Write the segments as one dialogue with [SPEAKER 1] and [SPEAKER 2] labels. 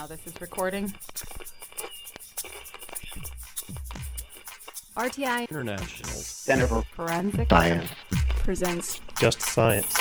[SPEAKER 1] now this is recording. RTI
[SPEAKER 2] International
[SPEAKER 3] Center for
[SPEAKER 1] Forensic
[SPEAKER 3] Science.
[SPEAKER 1] presents
[SPEAKER 2] Just Science.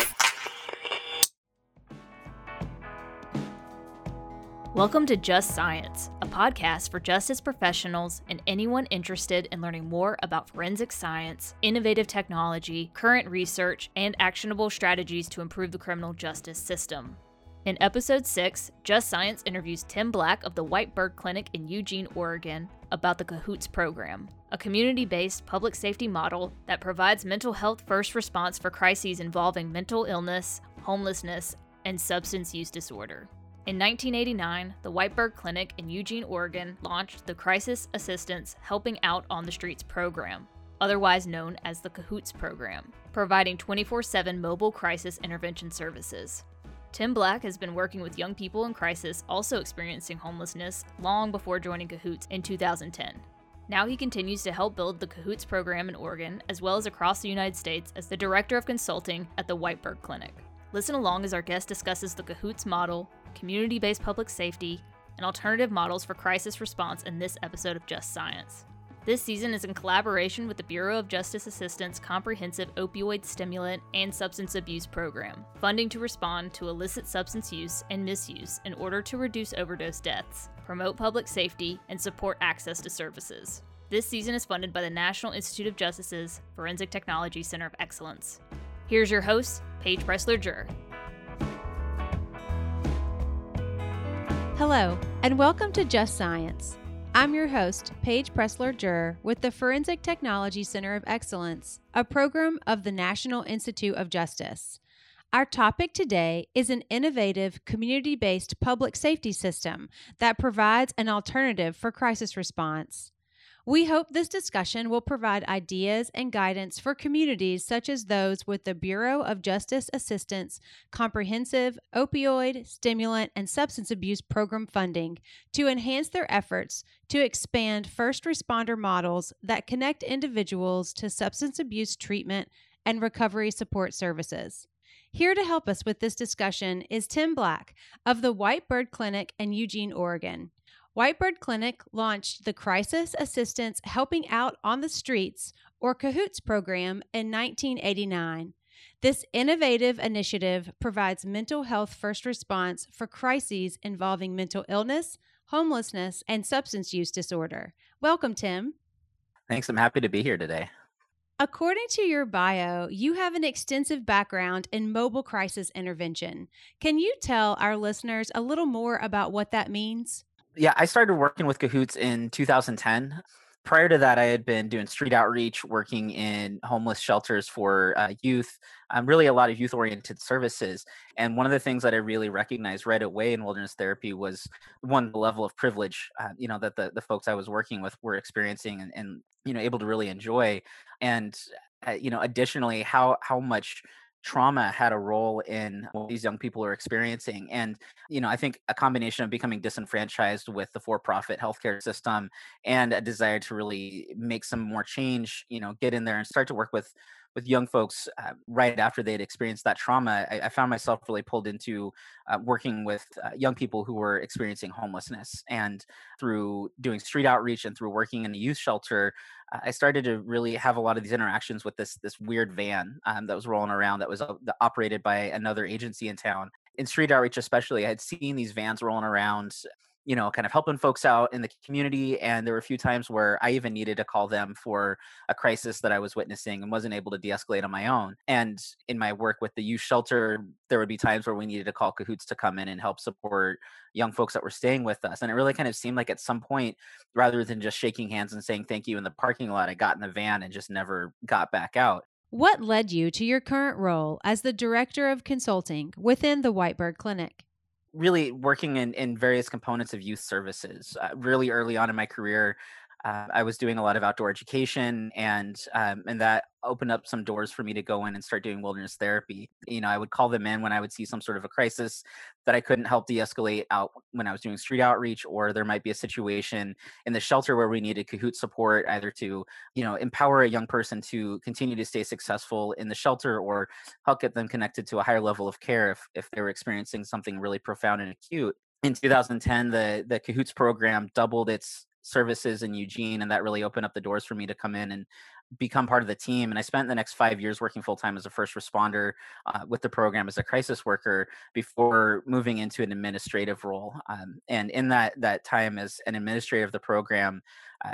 [SPEAKER 4] Welcome to Just Science, a podcast for justice professionals and anyone interested in learning more about forensic science, innovative technology, current research, and actionable strategies to improve the criminal justice system. In episode 6, Just Science interviews Tim Black of the White Bird Clinic in Eugene, Oregon, about the CAHOOTS program, a community based public safety model that provides mental health first response for crises involving mental illness, homelessness, and substance use disorder. In 1989, the White Bird Clinic in Eugene, Oregon launched the Crisis Assistance Helping Out on the Streets program, otherwise known as the CAHOOTS program, providing 24 7 mobile crisis intervention services. Tim Black has been working with young people in crisis also experiencing homelessness long before joining CAHOOTS in 2010. Now he continues to help build the CAHOOTS program in Oregon as well as across the United States as the Director of Consulting at the White Bird Clinic. Listen along as our guest discusses the CAHOOTS model, community based public safety, and alternative models for crisis response in this episode of Just Science. This season is in collaboration with the Bureau of Justice Assistance Comprehensive Opioid Stimulant and Substance Abuse Program, funding to respond to illicit substance use and misuse in order to reduce overdose deaths, promote public safety, and support access to services. This season is funded by the National Institute of Justice's Forensic Technology Center of Excellence. Here's your host, Paige Presler Jur.
[SPEAKER 5] Hello, and welcome to Just Science. I'm your host, Paige Presler Jur, with the Forensic Technology Center of Excellence, a program of the National Institute of Justice. Our topic today is an innovative community based public safety system that provides an alternative for crisis response. We hope this discussion will provide ideas and guidance for communities such as those with the Bureau of Justice Assistance Comprehensive Opioid, Stimulant, and Substance Abuse Program funding to enhance their efforts to expand first responder models that connect individuals to substance abuse treatment and recovery support services. Here to help us with this discussion is Tim Black of the White Bird Clinic in Eugene, Oregon. Whitebird Clinic launched the Crisis Assistance Helping Out on the Streets, or CAHOOTS program, in 1989. This innovative initiative provides mental health first response for crises involving mental illness, homelessness, and substance use disorder. Welcome, Tim.
[SPEAKER 3] Thanks. I'm happy to be here today.
[SPEAKER 5] According to your bio, you have an extensive background in mobile crisis intervention. Can you tell our listeners a little more about what that means?
[SPEAKER 3] Yeah, I started working with Cahoots in 2010. Prior to that, I had been doing street outreach, working in homeless shelters for uh, youth, um, really a lot of youth oriented services. And one of the things that I really recognized right away in wilderness therapy was one, the level of privilege, uh, you know, that the, the folks I was working with were experiencing and, and you know, able to really enjoy. And, uh, you know, additionally, how, how much trauma had a role in what these young people are experiencing and you know i think a combination of becoming disenfranchised with the for-profit healthcare system and a desire to really make some more change you know get in there and start to work with with young folks uh, right after they'd experienced that trauma, I, I found myself really pulled into uh, working with uh, young people who were experiencing homelessness. And through doing street outreach and through working in a youth shelter, I started to really have a lot of these interactions with this this weird van um, that was rolling around that was uh, operated by another agency in town. In street outreach, especially, I had seen these vans rolling around you know, kind of helping folks out in the community. And there were a few times where I even needed to call them for a crisis that I was witnessing and wasn't able to de escalate on my own. And in my work with the youth shelter, there would be times where we needed to call cahoots to come in and help support young folks that were staying with us. And it really kind of seemed like at some point, rather than just shaking hands and saying thank you in the parking lot, I got in the van and just never got back out.
[SPEAKER 5] What led you to your current role as the Director of Consulting within the White Bird Clinic?
[SPEAKER 3] Really working in, in various components of youth services. Uh, really early on in my career, uh, I was doing a lot of outdoor education, and um, and that opened up some doors for me to go in and start doing wilderness therapy. You know, I would call them in when I would see some sort of a crisis that I couldn't help de-escalate out when I was doing street outreach, or there might be a situation in the shelter where we needed Kahoot support, either to you know empower a young person to continue to stay successful in the shelter, or help get them connected to a higher level of care if if they were experiencing something really profound and acute in 2010, the the Cahoots program doubled its services in Eugene, and that really opened up the doors for me to come in and become part of the team. And I spent the next five years working full time as a first responder uh, with the program as a crisis worker before moving into an administrative role. Um, and in that that time as an administrator of the program,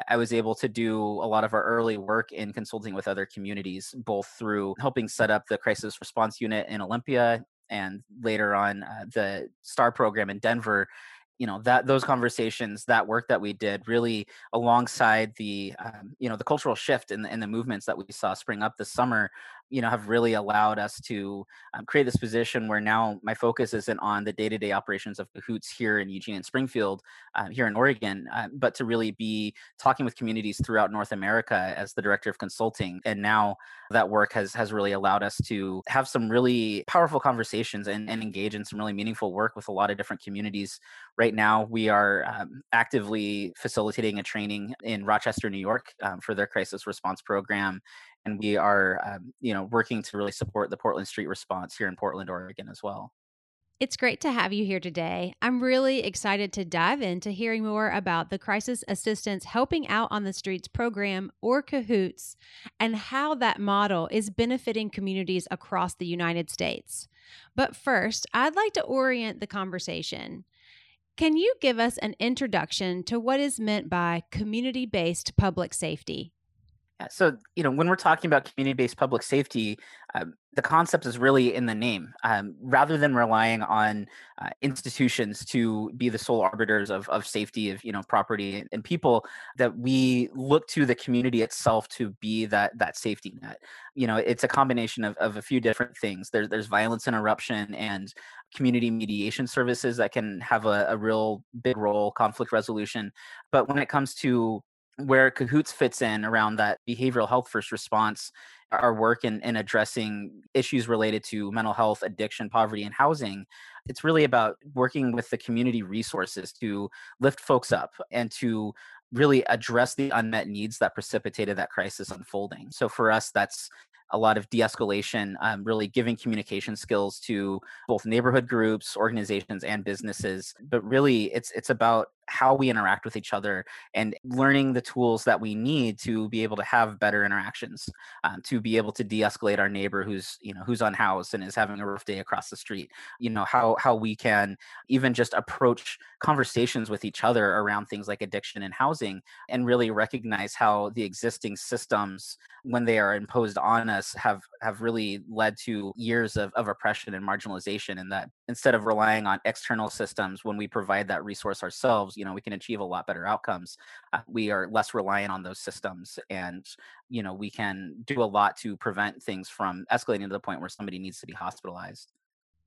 [SPEAKER 3] I was able to do a lot of our early work in consulting with other communities, both through helping set up the crisis response unit in Olympia and later on uh, the STAR program in Denver you know that those conversations that work that we did really alongside the um, you know the cultural shift in the, in the movements that we saw spring up this summer you know have really allowed us to um, create this position where now my focus isn't on the day-to-day operations of cahoots here in eugene and springfield uh, here in oregon uh, but to really be talking with communities throughout north america as the director of consulting. And now that work has has really allowed us to have some really powerful conversations and, and engage in some really meaningful work with a lot of different communities. Right now we are um, actively facilitating a training in rochester new york um, for their crisis response program and we are um, you know working to really support the portland street response here in portland oregon as well
[SPEAKER 5] it's great to have you here today. I'm really excited to dive into hearing more about the Crisis Assistance Helping Out on the Streets program, or CAHOOTS, and how that model is benefiting communities across the United States. But first, I'd like to orient the conversation. Can you give us an introduction to what is meant by community based public safety?
[SPEAKER 3] Yeah, so you know when we're talking about community-based public safety, um, the concept is really in the name. Um, rather than relying on uh, institutions to be the sole arbiters of, of safety of you know property and, and people, that we look to the community itself to be that that safety net. You know, it's a combination of, of a few different things. There's there's violence interruption and community mediation services that can have a, a real big role, conflict resolution. But when it comes to where Cahoots fits in around that behavioral health first response, our work in, in addressing issues related to mental health, addiction, poverty, and housing, it's really about working with the community resources to lift folks up and to really address the unmet needs that precipitated that crisis unfolding. So for us, that's a lot of de-escalation um, really giving communication skills to both neighborhood groups organizations and businesses but really it's it's about how we interact with each other and learning the tools that we need to be able to have better interactions um, to be able to de-escalate our neighbor who's you know who's unhoused and is having a rough day across the street. You know how how we can even just approach conversations with each other around things like addiction and housing and really recognize how the existing systems when they are imposed on us have have really led to years of, of oppression and marginalization and that instead of relying on external systems when we provide that resource ourselves you know we can achieve a lot better outcomes uh, we are less reliant on those systems and you know we can do a lot to prevent things from escalating to the point where somebody needs to be hospitalized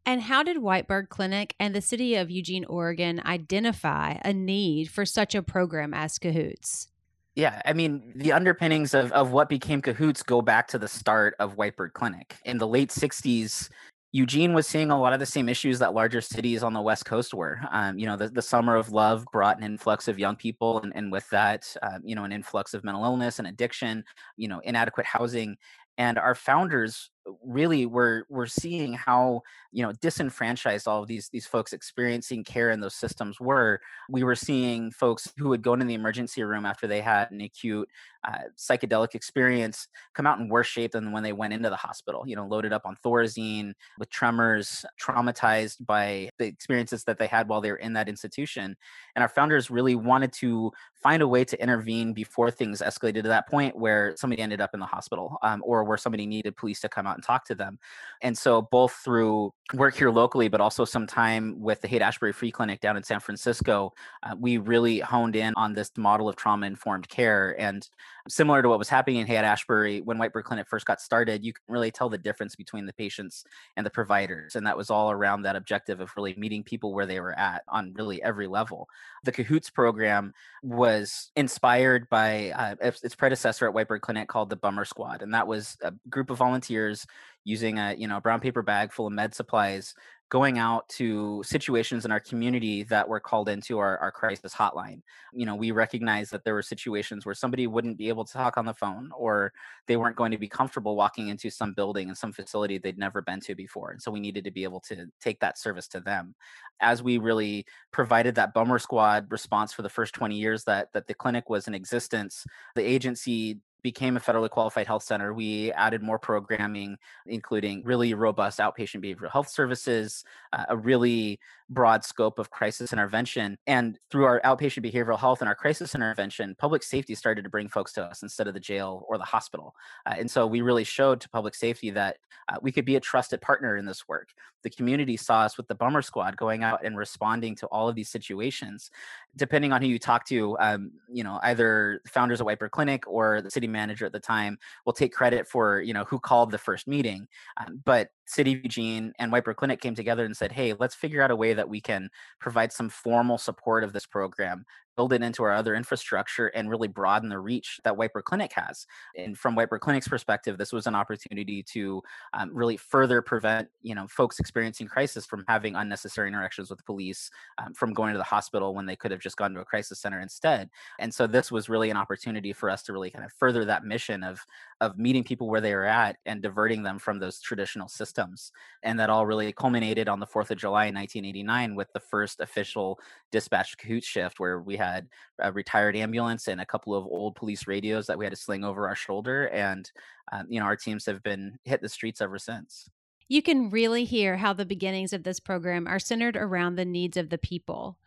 [SPEAKER 5] and how did Whitebird Clinic and the city of Eugene, Oregon identify a need for such a program as Cahoots?
[SPEAKER 3] Yeah, I mean, the underpinnings of, of what became Cahoots go back to the start of Whitebird Clinic. In the late 60s, Eugene was seeing a lot of the same issues that larger cities on the West Coast were. Um, you know, the, the summer of love brought an influx of young people, and, and with that, uh, you know, an influx of mental illness and addiction, you know, inadequate housing. And our founders really we're we're seeing how you know disenfranchised all of these these folks experiencing care in those systems were. We were seeing folks who would go into the emergency room after they had an acute uh, psychedelic experience come out in worse shape than when they went into the hospital you know loaded up on thorazine with tremors traumatized by the experiences that they had while they were in that institution. And our founders really wanted to find a way to intervene before things escalated to that point where somebody ended up in the hospital um, or where somebody needed police to come out and talk to them. And so, both through work here locally, but also some time with the Haight Ashbury Free Clinic down in San Francisco, uh, we really honed in on this model of trauma informed care. And similar to what was happening in Haight Ashbury when Whitebird Clinic first got started, you can really tell the difference between the patients and the providers. And that was all around that objective of really meeting people where they were at on really every level. The Cahoots program was inspired by uh, its predecessor at Whitebird Clinic called the Bummer Squad. And that was a group of volunteers using a you know brown paper bag full of med supplies going out to situations in our community that were called into our, our crisis hotline. You know, we recognized that there were situations where somebody wouldn't be able to talk on the phone or they weren't going to be comfortable walking into some building and some facility they'd never been to before. And so we needed to be able to take that service to them. As we really provided that bummer squad response for the first 20 years that that the clinic was in existence, the agency became a federally qualified health center, we added more programming, including really robust outpatient behavioral health services, uh, a really broad scope of crisis intervention. And through our outpatient behavioral health and our crisis intervention, public safety started to bring folks to us instead of the jail or the hospital. Uh, and so we really showed to public safety that uh, we could be a trusted partner in this work. The community saw us with the Bummer Squad going out and responding to all of these situations. Depending on who you talk to, um, you know, either founders at Whitebird Clinic or the city manager at the time will take credit for, you know, who called the first meeting. Um, but City of Eugene and Whitebird Clinic came together and said, hey, let's figure out a way that we can provide some formal support of this program build it into our other infrastructure and really broaden the reach that Whitebird Clinic has. And from Whitebird Clinic's perspective, this was an opportunity to um, really further prevent, you know, folks experiencing crisis from having unnecessary interactions with police, um, from going to the hospital when they could have just gone to a crisis center instead. And so this was really an opportunity for us to really kind of further that mission of of meeting people where they are at and diverting them from those traditional systems. And that all really culminated on the 4th of July in 1989 with the first official dispatch Cahoot shift where we had had a retired ambulance and a couple of old police radios that we had to sling over our shoulder. And, um, you know, our teams have been hit the streets ever since.
[SPEAKER 5] You can really hear how the beginnings of this program are centered around the needs of the people.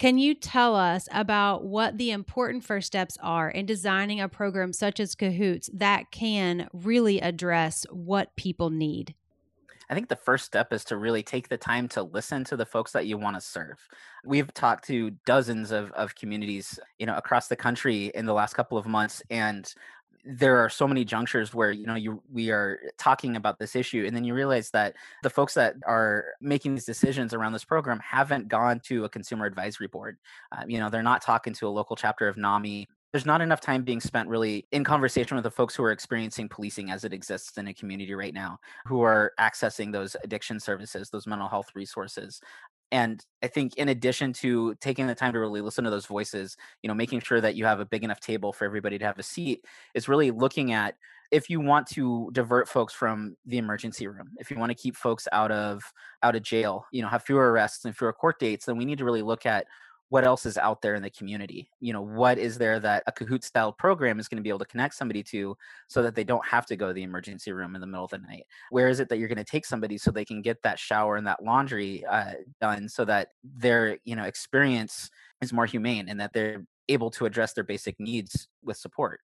[SPEAKER 5] Can you tell us about what the important first steps are in designing a program such as Cahoots that can really address what people need?
[SPEAKER 3] I think the first step is to really take the time to listen to the folks that you want to serve. We've talked to dozens of, of communities, you know, across the country in the last couple of months, and there are so many junctures where you know you we are talking about this issue and then you realize that the folks that are making these decisions around this program haven't gone to a consumer advisory board uh, you know they're not talking to a local chapter of nami there's not enough time being spent really in conversation with the folks who are experiencing policing as it exists in a community right now, who are accessing those addiction services, those mental health resources. And I think in addition to taking the time to really listen to those voices, you know, making sure that you have a big enough table for everybody to have a seat is really looking at if you want to divert folks from the emergency room, if you want to keep folks out of out of jail, you know, have fewer arrests and fewer court dates, then we need to really look at what else is out there in the community? You know what is there that a kahoot style program is going to be able to connect somebody to so that they don't have to go to the emergency room in the middle of the night? Where is it that you're going to take somebody so they can get that shower and that laundry uh, done so that their you know experience is more humane and that they're able to address their basic needs with support?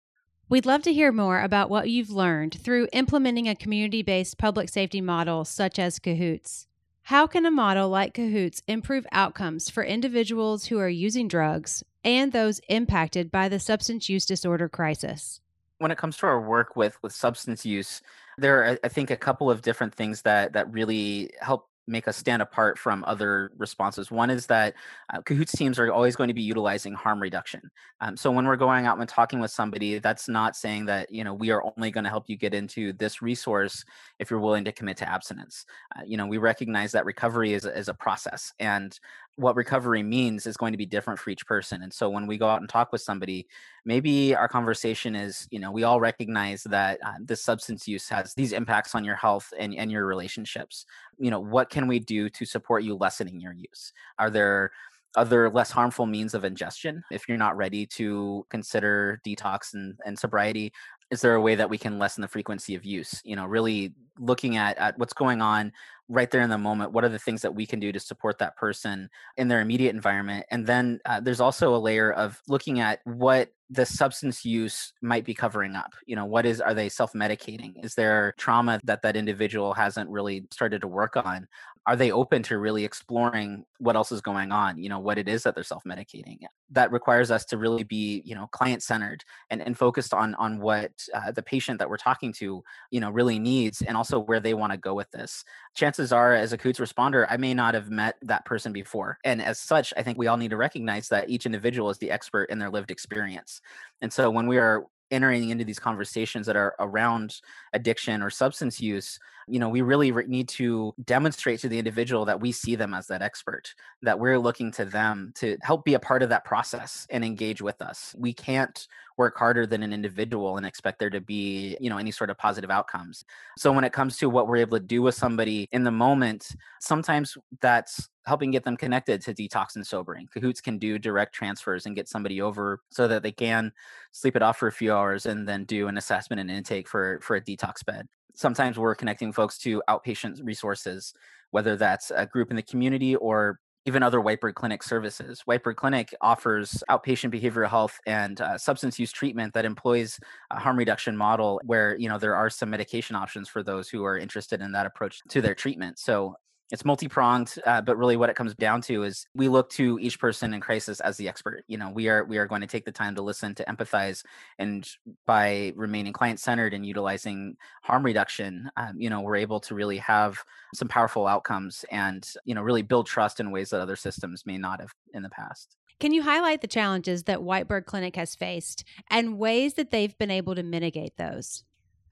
[SPEAKER 5] We'd love to hear more about what you've learned through implementing a community based public safety model such as Cahoots. How can a model like Cahoots improve outcomes for individuals who are using drugs and those impacted by the substance use disorder crisis?
[SPEAKER 3] When it comes to our work with with substance use, there are I think a couple of different things that that really help make us stand apart from other responses. One is that uh, teams are always going to be utilizing harm reduction. Um, so when we're going out and talking with somebody, that's not saying that you know we are only going to help you get into this resource if you're willing to commit to abstinence. Uh, you know we recognize that recovery is, is a process, and what recovery means is going to be different for each person. And so when we go out and talk with somebody, maybe our conversation is, you know, we all recognize that uh, this substance use has these impacts on your health and, and your relationships. You know, what can we do to support you lessening your use? Are there other less harmful means of ingestion if you're not ready to consider detox and, and sobriety is there a way that we can lessen the frequency of use you know really looking at, at what's going on right there in the moment what are the things that we can do to support that person in their immediate environment? And then uh, there's also a layer of looking at what the substance use might be covering up you know what is are they self-medicating? Is there trauma that that individual hasn't really started to work on? Are they open to really exploring what else is going on you know what it is that they're self-medicating? That requires us to really be you know client centered and, and focused on on what uh, the patient that we're talking to you know really needs and also where they want to go with this. Chances are as a coots responder i may not have met that person before and as such i think we all need to recognize that each individual is the expert in their lived experience and so when we are entering into these conversations that are around addiction or substance use you know, we really re- need to demonstrate to the individual that we see them as that expert, that we're looking to them to help be a part of that process and engage with us. We can't work harder than an individual and expect there to be, you know, any sort of positive outcomes. So when it comes to what we're able to do with somebody in the moment, sometimes that's helping get them connected to detox and sobering. Cahoots can do direct transfers and get somebody over so that they can sleep it off for a few hours and then do an assessment and intake for for a detox bed. Sometimes we're connecting folks to outpatient resources, whether that's a group in the community or even other Whitebird Clinic services. Whitebird Clinic offers outpatient behavioral health and uh, substance use treatment that employs a harm reduction model where you know there are some medication options for those who are interested in that approach to their treatment. So it's multi-pronged uh, but really what it comes down to is we look to each person in crisis as the expert. You know we are we are going to take the time to listen to empathize and by remaining client-centered and utilizing harm reduction um, you know we're able to really have some powerful outcomes and you know really build trust in ways that other systems may not have in the past.
[SPEAKER 5] Can you highlight the challenges that whitebird clinic has faced and ways that they've been able to mitigate those?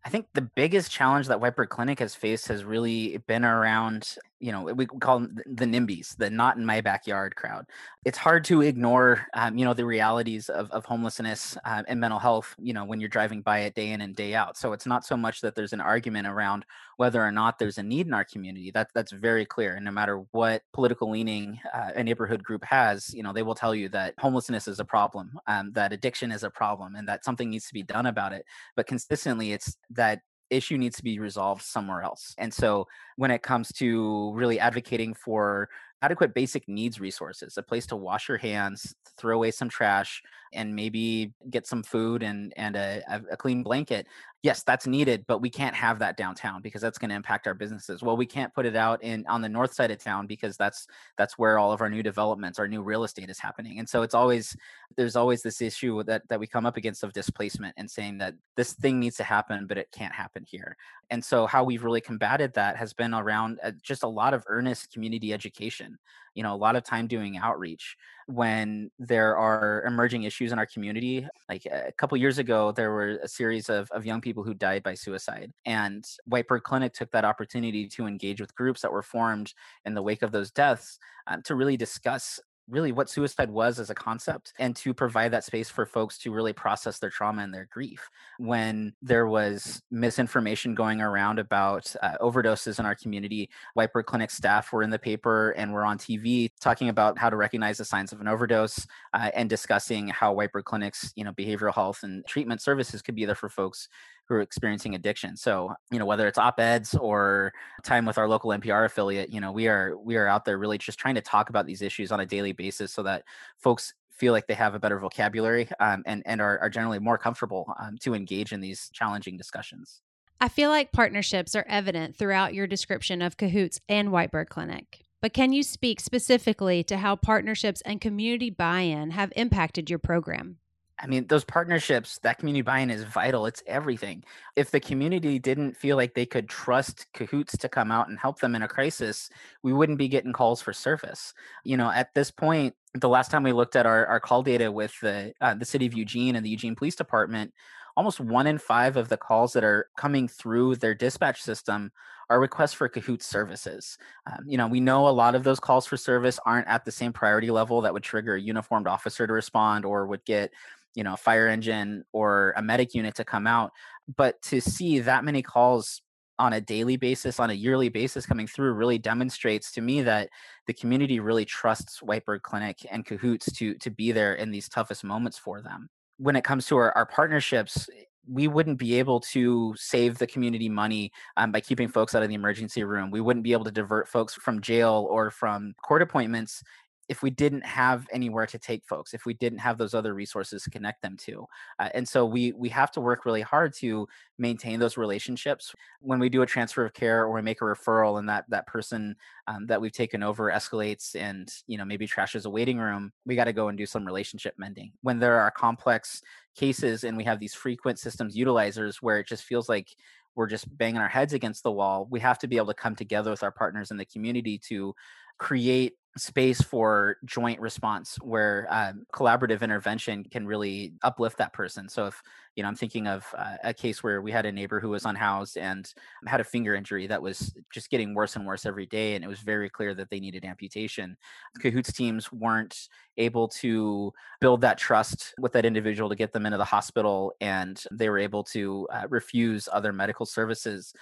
[SPEAKER 3] I think the biggest challenge that Whitebird Clinic has faced has really been around you know we call them the NIMBYs, the not in my backyard crowd. It's hard to ignore, um, you know, the realities of, of homelessness uh, and mental health, you know, when you're driving by it day in and day out. So it's not so much that there's an argument around whether or not there's a need in our community. That that's very clear. And no matter what political leaning uh, a neighborhood group has, you know, they will tell you that homelessness is a problem, um, that addiction is a problem, and that something needs to be done about it. But consistently, it's that issue needs to be resolved somewhere else. And so when it comes to really advocating for adequate basic needs resources, a place to wash your hands, throw away some trash, and maybe get some food and and a, a clean blanket yes that's needed but we can't have that downtown because that's going to impact our businesses. Well we can't put it out in on the north side of town because that's that's where all of our new developments our new real estate is happening. And so it's always there's always this issue that that we come up against of displacement and saying that this thing needs to happen but it can't happen here. And so how we've really combated that has been around uh, just a lot of earnest community education you know a lot of time doing outreach when there are emerging issues in our community like a couple years ago there were a series of, of young people who died by suicide and whitebird clinic took that opportunity to engage with groups that were formed in the wake of those deaths um, to really discuss really what suicide was as a concept and to provide that space for folks to really process their trauma and their grief. When there was misinformation going around about uh, overdoses in our community, Whitebird Clinic staff were in the paper and were on TV talking about how to recognize the signs of an overdose uh, and discussing how Whitebird Clinic's, you know, behavioral health and treatment services could be there for folks who are experiencing addiction. So, you know, whether it's op-eds or time with our local NPR affiliate, you know, we are we are out there really just trying to talk about these issues on a daily basis so that folks feel like they have a better vocabulary um, and and are, are generally more comfortable um, to engage in these challenging discussions.
[SPEAKER 5] I feel like partnerships are evident throughout your description of Cahoots and Whitebird Clinic. But can you speak specifically to how partnerships and community buy in have impacted your program?
[SPEAKER 3] I mean, those partnerships, that community buy-in is vital. It's everything. If the community didn't feel like they could trust Cahoots to come out and help them in a crisis, we wouldn't be getting calls for service. You know, at this point, the last time we looked at our, our call data with the uh, the city of Eugene and the Eugene Police Department, almost one in five of the calls that are coming through their dispatch system are requests for Cahoots services. Um, you know, we know a lot of those calls for service aren't at the same priority level that would trigger a uniformed officer to respond or would get you know a fire engine or a medic unit to come out but to see that many calls on a daily basis on a yearly basis coming through really demonstrates to me that the community really trusts whitebird clinic and cahoots to to be there in these toughest moments for them when it comes to our, our partnerships we wouldn't be able to save the community money um, by keeping folks out of the emergency room. We wouldn't be able to divert folks from jail or from court appointments if we didn't have anywhere to take folks if we didn't have those other resources to connect them to uh, and so we we have to work really hard to maintain those relationships. When we do a transfer of care or we make a referral and that that person um, that we've taken over escalates and you know maybe trashes a waiting room we got to go and do some relationship mending. When there are complex cases and we have these frequent systems utilizers where it just feels like we're just banging our heads against the wall we have to be able to come together with our partners in the community to create space for joint response where um, collaborative intervention can really uplift that person. So if you know i'm thinking of uh, a case where we had a neighbor who was unhoused and had a finger injury that was just getting worse and worse every day and it was very clear that they needed amputation. Cahoots teams weren't able to build that trust with that individual to get them into the hospital and they were able to uh, refuse other medical services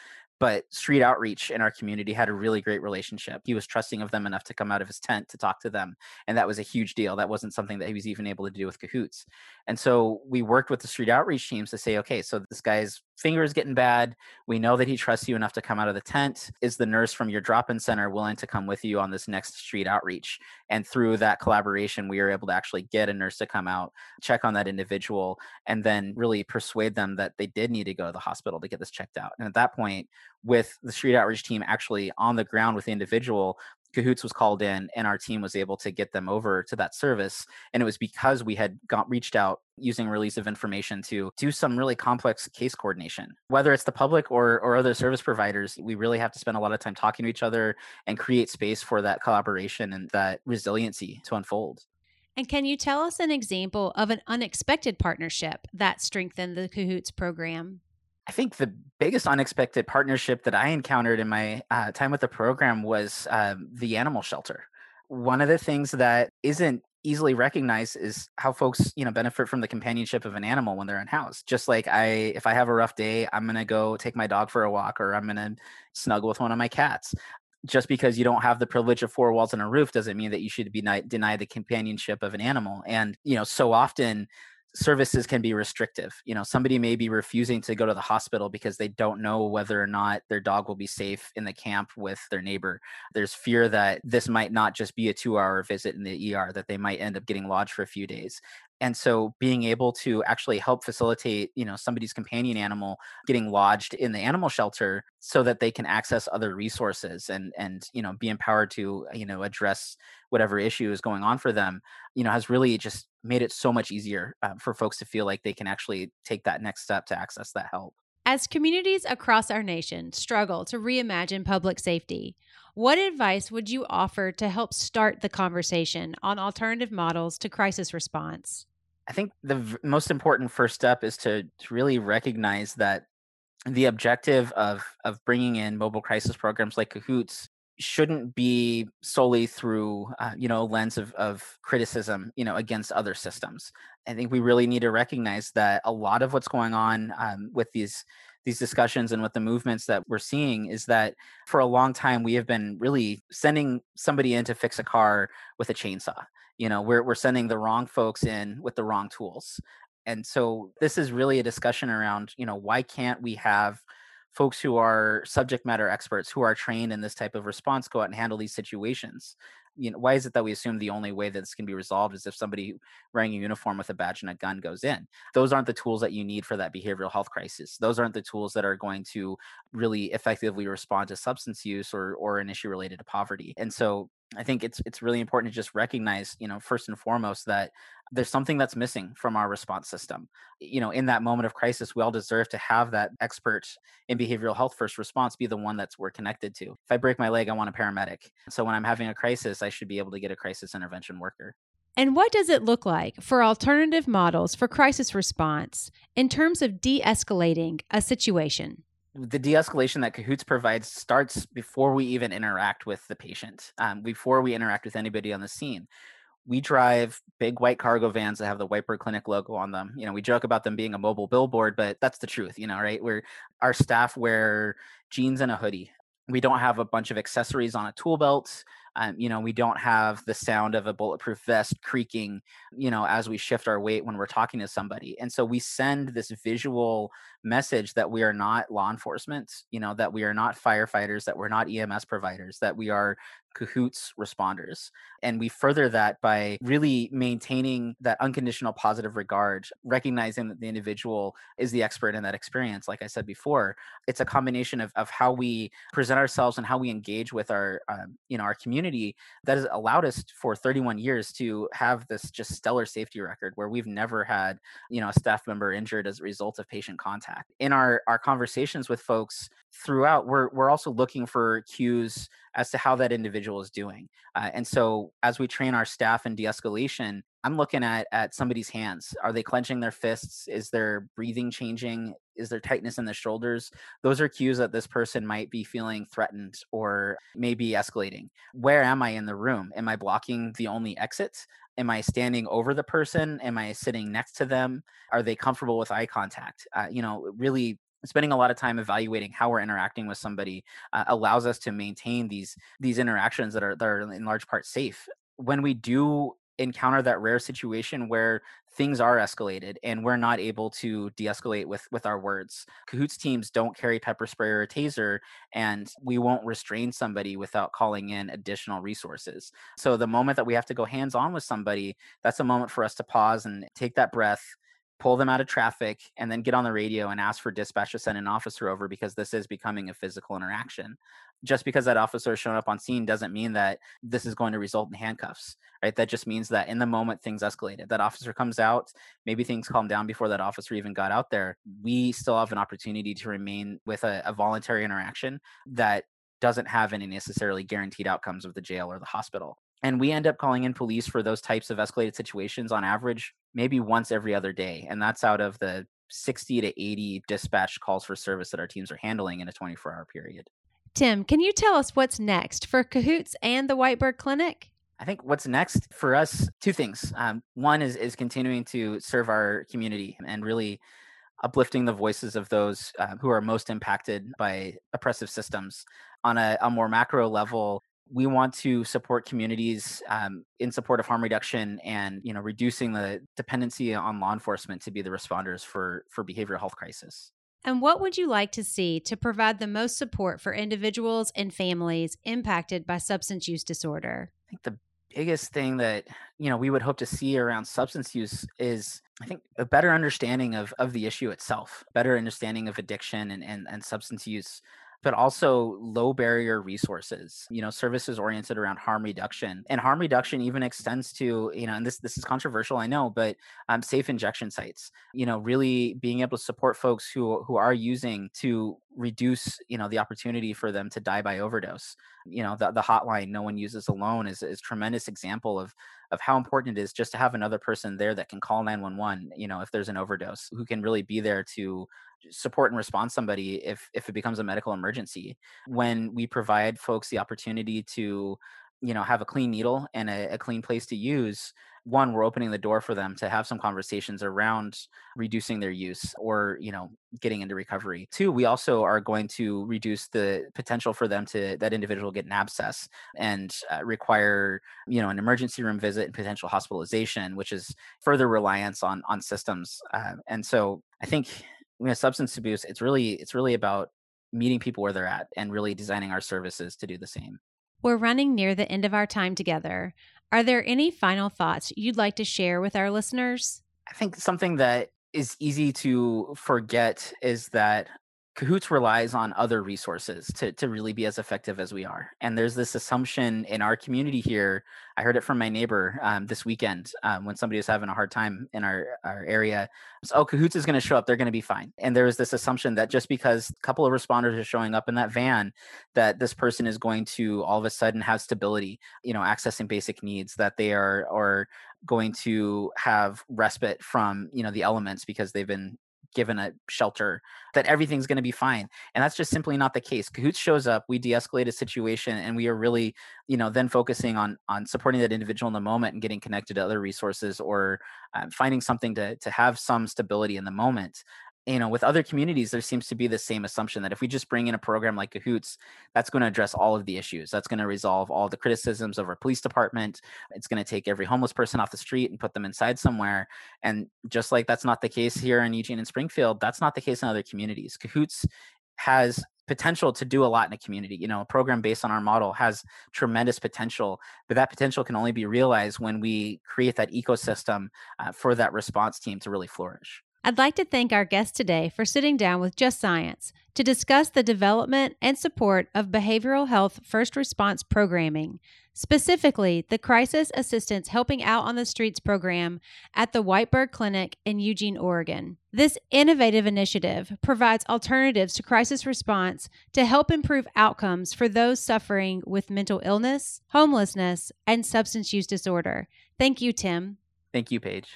[SPEAKER 3] but street outreach in our community had a really great relationship. He was trusting of them enough to come out of his tent to talk to them and that was a huge deal. That wasn't something that he was even able to do with cahoots and so we worked with the street outreach teams to say okay so this guy's finger is getting bad. We know that he trusts you enough to come out of the tent. Is the nurse from your drop-in center willing to come with you on this next street outreach? And through that collaboration we were able to actually get a nurse to come out check on that individual and then really persuade them that they did need to go to the hospital to get this checked out. And at that point with the street outreach team actually on the ground with the individual cahoots was called in and our team was able to get them over to that service and it was because we had got reached out using release of information to do some really complex case coordination. Whether it's the public or or other service providers we really have to spend a lot of time talking to each other and create space for that collaboration and that resiliency to unfold.
[SPEAKER 5] And can you tell us an example of an unexpected partnership that strengthened the cahoots program
[SPEAKER 3] I think the biggest unexpected partnership that I encountered in my uh, time with the program was um, the animal shelter. One of the things that isn't easily recognized is how folks you know benefit from the companionship of an animal when they're in house just like i if i have a rough day i'm to go take my dog for a walk or i'm to snuggle with one of my cats. Just because you don't have the privilege of four walls and a roof doesn't mean that you should be denied the companionship of an animal. And you know so often services can be restrictive. You know, somebody may be refusing to go to the hospital because they don't know whether or not their dog will be safe in the camp with their neighbor. There's fear that this might not just be a two hour visit in the ER, that they might end up getting lodged for a few days and so being able to actually help facilitate you know somebody's companion animal getting lodged in the animal shelter so that they can access other resources and and you know be empowered to you know address whatever issue is going on for them you know has really just made it so much easier uh, for folks to feel like they can actually take that next step to access that help
[SPEAKER 5] as communities across our nation struggle to reimagine public safety, what advice would you offer to help start the conversation on alternative models to crisis response?
[SPEAKER 3] I think the v- most important first step is to, to really recognize that the objective of of bringing in mobile crisis programs like Cahoots shouldn't be solely through uh, you know lens of, of criticism you know against other systems. I think we really need to recognize that a lot of what's going on um, with these these discussions and with the movements that we're seeing is that for a long time we have been really sending somebody in to fix a car with a chainsaw. You know we're, we're sending the wrong folks in with the wrong tools. And so this is really a discussion around you know why can't we have folks who are subject matter experts who are trained in this type of response go out and handle these situations. You know why is it that we assume the only way that this can be resolved is if somebody wearing a uniform with a badge and a gun goes in? Those aren't the tools that you need for that behavioral health crisis. Those aren't the tools that are going to really effectively respond to substance use or or an issue related to poverty. And so I think it's it's really important to just recognize, you know, first and foremost that there's something that's missing from our response system. You know, in that moment of crisis, we all deserve to have that expert in behavioral health first response be the one that's we're connected to. If I break my leg, I want a paramedic. So when I'm having a crisis, I should be able to get a crisis intervention worker.
[SPEAKER 5] And what does it look like for alternative models for crisis response in terms of de escalating a situation?
[SPEAKER 3] The de-escalation that cahoots provides starts before we even interact with the patient um, before we interact with anybody on the scene. We drive big white cargo vans that have the whitebird clinic logo on them. You know we joke about them being a mobile billboard but that's the truth you know right? Where our staff wear jeans and a hoodie. We don't have a bunch of accessories on a tool belt um, you know we don't have the sound of a bulletproof vest creaking you know as we shift our weight when we're talking to somebody. And so we send this visual message that we are not law enforcement you know that we are not firefighters that we're not ems providers that we are cahoots responders. And we further that by really maintaining that unconditional positive regard recognizing that the individual is the expert in that experience like i said before. It's a combination of, of how we present ourselves and how we engage with our um, you know our community that has allowed us for 31 years to have this just stellar safety record where we've never had you know a staff member injured as a result of patient contact. In our our conversations with folks throughout we're we're also looking for cues as to how that individual is doing uh, and so as we train our staff in de-escalation i'm looking at at somebody's hands. Are they clenching their fists? Is their breathing changing? Is there tightness in the shoulders? Those are cues that this person might be feeling threatened or maybe escalating. Where am i in the room? Am i blocking the only exit am i standing over the person? Am i sitting next to them? Are they comfortable with eye contact? Uh, you know really spending a lot of time evaluating how we're interacting with somebody uh, allows us to maintain these these interactions that are that are in large part safe. When we do encounter that rare situation where things are escalated and we're not able to de-escalate with with our words cahoots teams don't carry pepper spray or a taser and we won't restrain somebody without calling in additional resources. So the moment that we have to go hands on with somebody that's a moment for us to pause and take that breath pull them out of traffic, and then get on the radio and ask for dispatch to send an officer over because this is becoming a physical interaction. Just because that officer is showing up on scene doesn't mean that this is going to result in handcuffs, right? That just means that in the moment things escalated. That officer comes out, maybe things calm down before that officer even got out there. We still have an opportunity to remain with a, a voluntary interaction that doesn't have any necessarily guaranteed outcomes of the jail or the hospital and we end up calling in police for those types of escalated situations on average maybe once every other day and that's out of the 60 to 80 dispatch calls for service that our teams are handling in a 24 hour period
[SPEAKER 5] tim can you tell us what's next for cahoots and the whitebird clinic
[SPEAKER 3] I think what's next for us, two things. Um, one is is continuing to serve our community and really uplifting the voices of those uh, who are most impacted by oppressive systems. On a, a more macro level, we want to support communities um, in support of harm reduction and you know reducing the dependency on law enforcement to be the responders for for behavioral health crisis.
[SPEAKER 5] And what would you like to see to provide the most support for individuals and families impacted by substance use disorder?
[SPEAKER 3] I think the biggest thing that you know we would hope to see around substance use is I think a better understanding of of the issue itself, better understanding of addiction and, and, and substance use but also low barrier resources you know services oriented around harm reduction and harm reduction even extends to you know and this this is controversial i know but um, safe injection sites you know really being able to support folks who who are using to reduce you know the opportunity for them to die by overdose. You know the, the hotline no one uses alone is is tremendous example of of how important it is just to have another person there that can call 911 you know if there's an overdose who can really be there to support and respond somebody if if it becomes a medical emergency. When we provide folks the opportunity to you know have a clean needle and a, a, clean place to use one we're opening the door for them to have some conversations around reducing their use or you know getting into recovery. Two we also are going to reduce the potential for them to that individual get an abscess and uh, require you know an emergency room visit and potential hospitalization which is further reliance on on systems uh, and so i think you know substance abuse it's really it's really about meeting people where they're at and really designing our services to do the same
[SPEAKER 5] we're running near the end of our time together. Are there any final thoughts you'd like to share with our listeners?
[SPEAKER 3] I think something that is easy to forget is that Cahoots relies on other resources to, to really be as effective as we are. And there's this assumption in our community here. I heard it from my neighbor um, this weekend um, when somebody was having a hard time in our, our area. So, oh, Cahoots is going to show up. They're going to be fine. And there was this assumption that just because a couple of responders are showing up in that van, that this person is going to all of a sudden have stability, you know, accessing basic needs, that they are or going to have respite from, you know, the elements because they've been given a shelter that everything's going to be fine and that's just simply not the case. Cahoots shows up we de-escalate a situation and we are really you know then focusing on on supporting that individual in the moment and getting connected to other resources or uh, finding something to to have some stability in the moment you know with other communities there seems to be the same assumption that if we just bring in a program like cahoots that's going to address all of the issues that's going to resolve all the criticisms of our police department it's going to take every homeless person off the street and put them inside somewhere and just like that's not the case here in eugene and springfield that's not the case in other communities cahoots has potential to do a lot in a community. You know, a program based on our model has tremendous potential, but that potential can only be realized when we create that ecosystem uh, for that response team to really flourish.
[SPEAKER 5] I'd like to thank our guest today for sitting down with Just Science to discuss the development and support of behavioral health first response programming, specifically the Crisis Assistance Helping Out on the Streets program at the Whitebird Clinic in Eugene, Oregon. This innovative initiative provides alternatives to crisis response to help improve outcomes for those suffering with mental illness, homelessness, and substance use disorder. Thank you, Tim.
[SPEAKER 3] Thank you, Paige.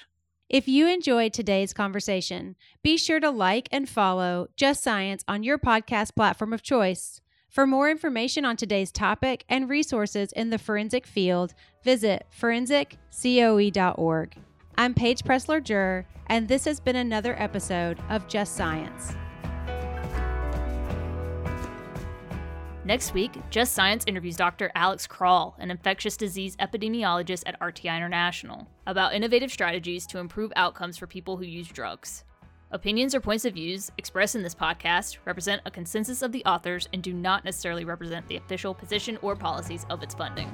[SPEAKER 5] If you enjoyed today's conversation, be sure to like and follow Just Science on your podcast platform of choice. For more information on today's topic and resources in the forensic field, visit forensiccoe.org. I'm Paige Presler Jur, and this has been another episode of Just Science.
[SPEAKER 4] Next week, Just Science interviews Dr. Alex Kral, an infectious disease epidemiologist at RTI International, about innovative strategies to improve outcomes for people who use drugs. Opinions or points of views expressed in this podcast represent a consensus of the authors and do not necessarily represent the official position or policies of its funding.